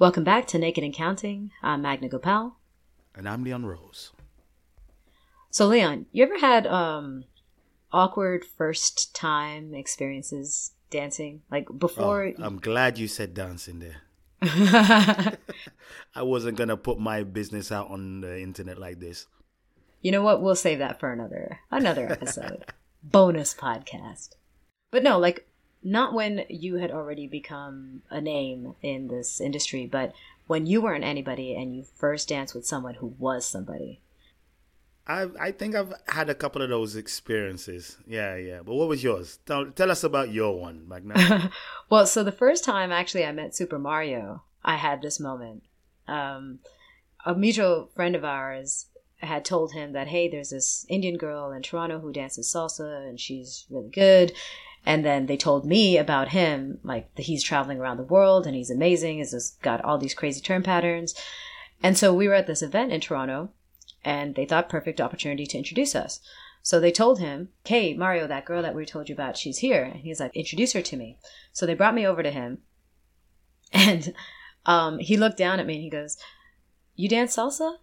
Welcome back to Naked and Counting. I'm Magna Gopal. And I'm Leon Rose. So, Leon, you ever had um, awkward first time experiences dancing? Like before. Oh, I'm glad you said dancing there. I wasn't going to put my business out on the internet like this. You know what? We'll save that for another another episode. Bonus podcast. But no, like not when you had already become a name in this industry, but when you weren't anybody and you first danced with someone who was somebody. I I think I've had a couple of those experiences. Yeah, yeah. But what was yours? Tell, tell us about your one, Magna. well, so the first time actually I met Super Mario, I had this moment. Um, a mutual friend of ours had told him that hey, there's this Indian girl in Toronto who dances salsa and she's really good. And then they told me about him, like he's traveling around the world and he's amazing. He's just got all these crazy turn patterns. And so we were at this event in Toronto and they thought perfect opportunity to introduce us. So they told him, Hey, Mario, that girl that we told you about, she's here. And he's like, introduce her to me. So they brought me over to him and um, he looked down at me and he goes, you dance salsa?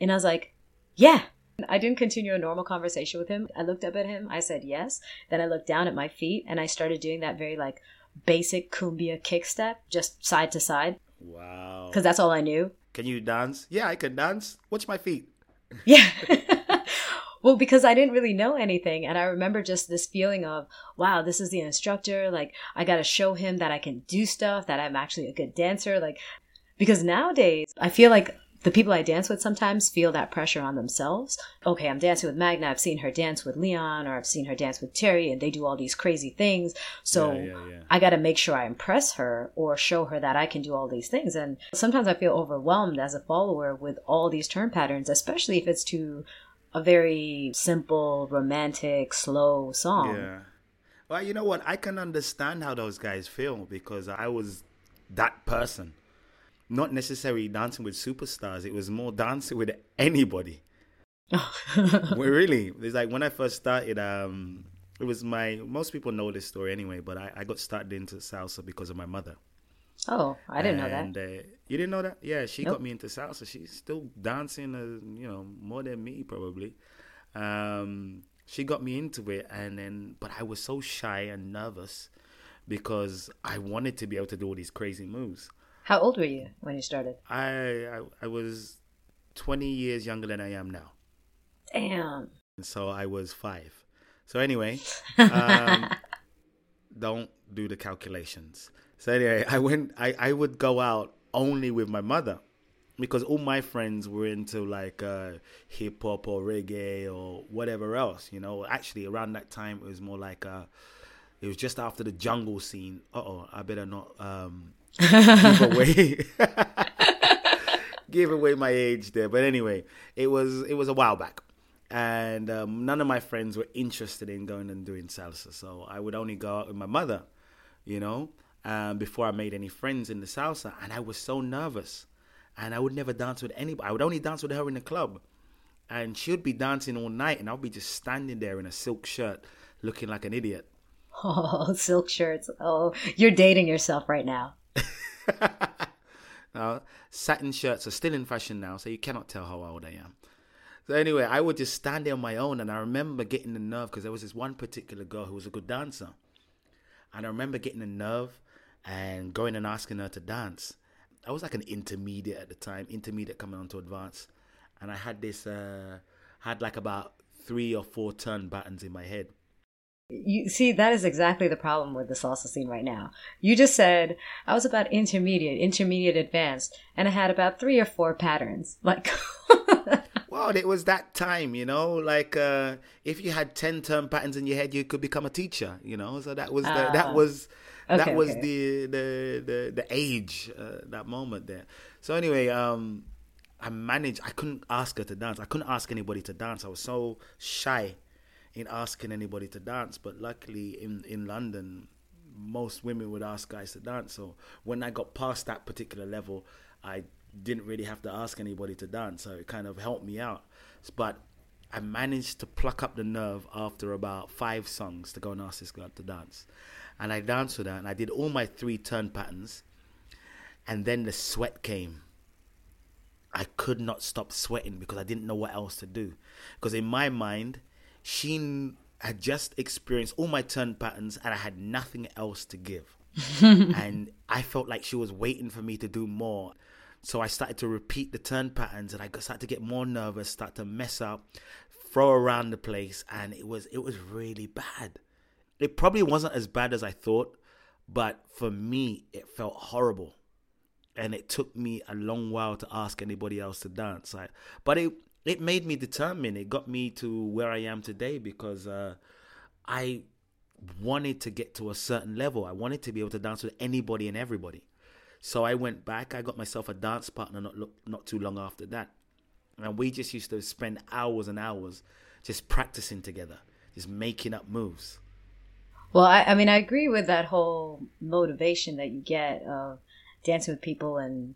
And I was like, yeah. I didn't continue a normal conversation with him. I looked up at him. I said yes. Then I looked down at my feet and I started doing that very like basic cumbia kick step, just side to side. Wow. Because that's all I knew. Can you dance? Yeah, I can dance. Watch my feet. Yeah. well, because I didn't really know anything. And I remember just this feeling of, wow, this is the instructor. Like, I got to show him that I can do stuff, that I'm actually a good dancer. Like, because nowadays, I feel like the people I dance with sometimes feel that pressure on themselves. Okay, I'm dancing with Magna. I've seen her dance with Leon, or I've seen her dance with Terry, and they do all these crazy things. So yeah, yeah, yeah. I got to make sure I impress her or show her that I can do all these things. And sometimes I feel overwhelmed as a follower with all these turn patterns, especially if it's to a very simple, romantic, slow song. Yeah. Well, you know what? I can understand how those guys feel because I was that person not necessarily dancing with superstars. It was more dancing with anybody. we really, it's like when I first started. Um, it was my most people know this story anyway, but I, I got started into salsa because of my mother. Oh, I didn't and, know that. Uh, you didn't know that? Yeah, she nope. got me into salsa. She's still dancing, uh, you know, more than me probably. Um, she got me into it, and then, but I was so shy and nervous because I wanted to be able to do all these crazy moves. How old were you when you started? I, I, I was 20 years younger than I am now. Damn. So I was five. So anyway, um, don't do the calculations. So anyway, I went. I, I would go out only with my mother because all my friends were into like uh, hip hop or reggae or whatever else. You know, actually around that time it was more like uh, it was just after the jungle scene. oh, I better not um, give away give away my age there. But anyway, it was it was a while back, and um, none of my friends were interested in going and doing salsa. So I would only go out with my mother, you know, um, before I made any friends in the salsa, and I was so nervous, and I would never dance with anybody. I would only dance with her in the club, and she would be dancing all night, and I'll be just standing there in a silk shirt, looking like an idiot. Oh, silk shirts. Oh, you're dating yourself right now. now, satin shirts are still in fashion now, so you cannot tell how old I am. So anyway, I would just stand there on my own, and I remember getting the nerve because there was this one particular girl who was a good dancer, and I remember getting the nerve and going and asking her to dance. I was like an intermediate at the time, intermediate coming on to advanced, and I had this, uh, had like about three or four turn patterns in my head. You see, that is exactly the problem with the salsa scene right now. You just said I was about intermediate, intermediate advanced, and I had about three or four patterns. Like, well, it was that time, you know. Like, uh, if you had ten turn patterns in your head, you could become a teacher, you know. So that was the, uh, that ah. was okay, that was okay. the, the the the age uh, that moment there. So anyway, um, I managed. I couldn't ask her to dance. I couldn't ask anybody to dance. I was so shy in asking anybody to dance. But luckily, in in London, most women would ask guys to dance. So when I got past that particular level, I didn't really have to ask anybody to dance. So it kind of helped me out. But I managed to pluck up the nerve after about five songs to go and ask this girl to dance. And I danced with her and I did all my three turn patterns. And then the sweat came. I could not stop sweating because I didn't know what else to do. Because in my mind, she had just experienced all my turn patterns and I had nothing else to give. and I felt like she was waiting for me to do more. So I started to repeat the turn patterns and I started to get more nervous, start to mess up, throw around the place, and it was it was really bad. It probably wasn't as bad as I thought, but for me it felt horrible. And it took me a long while to ask anybody else to dance. Like, but it it made me determined. It got me to where I am today because uh, I wanted to get to a certain level. I wanted to be able to dance with anybody and everybody. So I went back. I got myself a dance partner not not too long after that, and we just used to spend hours and hours just practicing together, just making up moves. Well, I, I mean, I agree with that whole motivation that you get of dancing with people and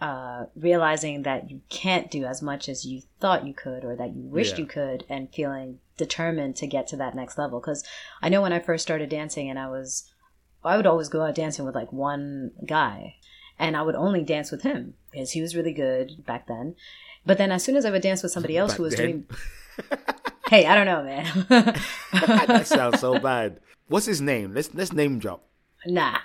uh, realizing that you can't do as much as you thought you could or that you wished yeah. you could, and feeling determined to get to that next level. Because I know when I first started dancing, and I was I would always go out dancing with like one guy, and I would only dance with him because he was really good back then. But then as soon as I would dance with somebody else back who was then. doing, hey, I don't know, man. that sounds so bad. What's his name? Let's let's name drop. Nah.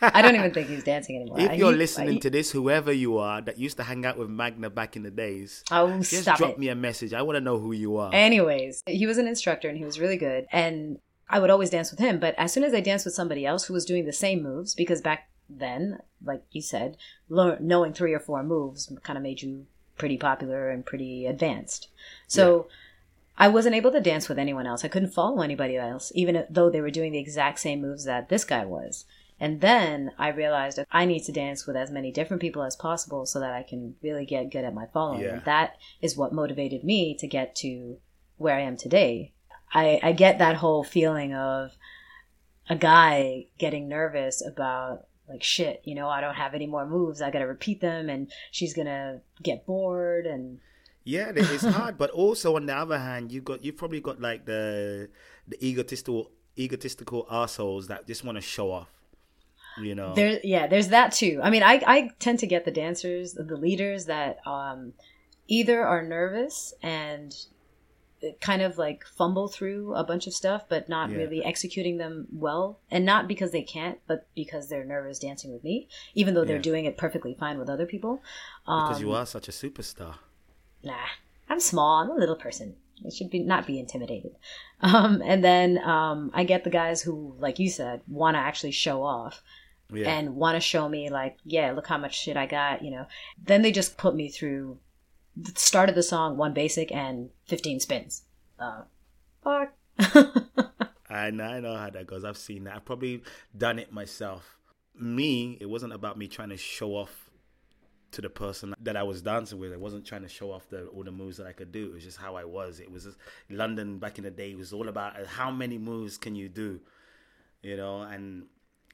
I don't even think he's dancing anymore. If you're he, listening he, to this, whoever you are that used to hang out with Magna back in the days, oh, just stop drop it. me a message. I want to know who you are. Anyways, he was an instructor and he was really good. And I would always dance with him. But as soon as I danced with somebody else who was doing the same moves, because back then, like you said, learn, knowing three or four moves kind of made you pretty popular and pretty advanced. So yeah. I wasn't able to dance with anyone else. I couldn't follow anybody else, even though they were doing the exact same moves that this guy was. And then I realized I need to dance with as many different people as possible so that I can really get good at my following. Yeah. And that is what motivated me to get to where I am today I, I get that whole feeling of a guy getting nervous about like shit, you know, I don't have any more moves. I got to repeat them, and she's gonna get bored. And yeah, it's hard. but also on the other hand, you got you probably got like the the egotistical egotistical assholes that just want to show off. You know, there yeah, there's that too. I mean, I I tend to get the dancers, the leaders that um either are nervous and kind of like fumble through a bunch of stuff but not yeah. really executing them well. And not because they can't but because they're nervous dancing with me even though they're yeah. doing it perfectly fine with other people. Um, because you um, are such a superstar. nah i'm small. I'm a little person. It should be not be intimidated. Um, and then um, i get the guys who like you said want to actually show off yeah. and want to show me like yeah look how much shit i got you know then they just put me through the start of the song, one basic and 15 spins. Uh, fuck. I know, I know how that goes. I've seen that. I've probably done it myself. Me, it wasn't about me trying to show off to the person that I was dancing with. I wasn't trying to show off the, all the moves that I could do. It was just how I was. It was just, London back in the day. It was all about how many moves can you do, you know. And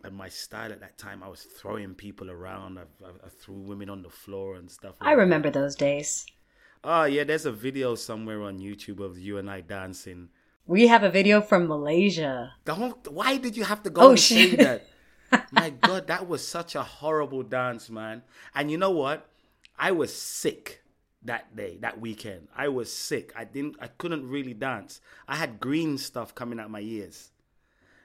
and my style at that time, I was throwing people around. I, I, I threw women on the floor and stuff. Like I remember that. those days. Oh yeah, there's a video somewhere on YouTube of you and I dancing. We have a video from Malaysia. Don't. Why did you have to go oh, and shit. say that? My God, that was such a horrible dance, man. And you know what? I was sick that day, that weekend. I was sick. I didn't. I couldn't really dance. I had green stuff coming out my ears.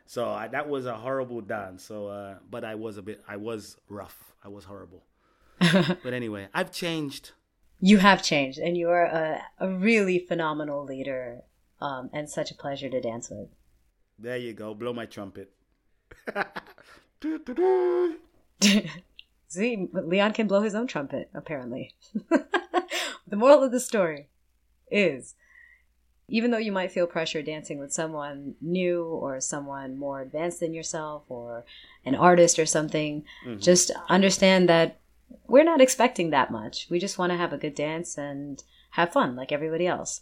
So I, that was a horrible dance. So, uh, but I was a bit. I was rough. I was horrible. but anyway, I've changed you have changed and you are a, a really phenomenal leader um, and such a pleasure to dance with there you go blow my trumpet see leon can blow his own trumpet apparently the moral of the story is even though you might feel pressure dancing with someone new or someone more advanced than yourself or an artist or something mm-hmm. just understand that we're not expecting that much. We just want to have a good dance and have fun like everybody else.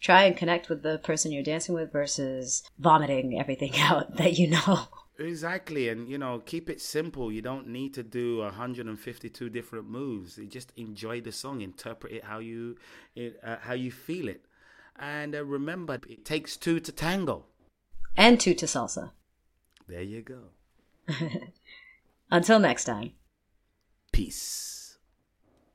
Try and connect with the person you're dancing with versus vomiting everything out that you know. Exactly, and you know, keep it simple. You don't need to do 152 different moves. You just enjoy the song, interpret it how you it, uh, how you feel it, and uh, remember, it takes two to tango, and two to salsa. There you go. Until next time. Peace.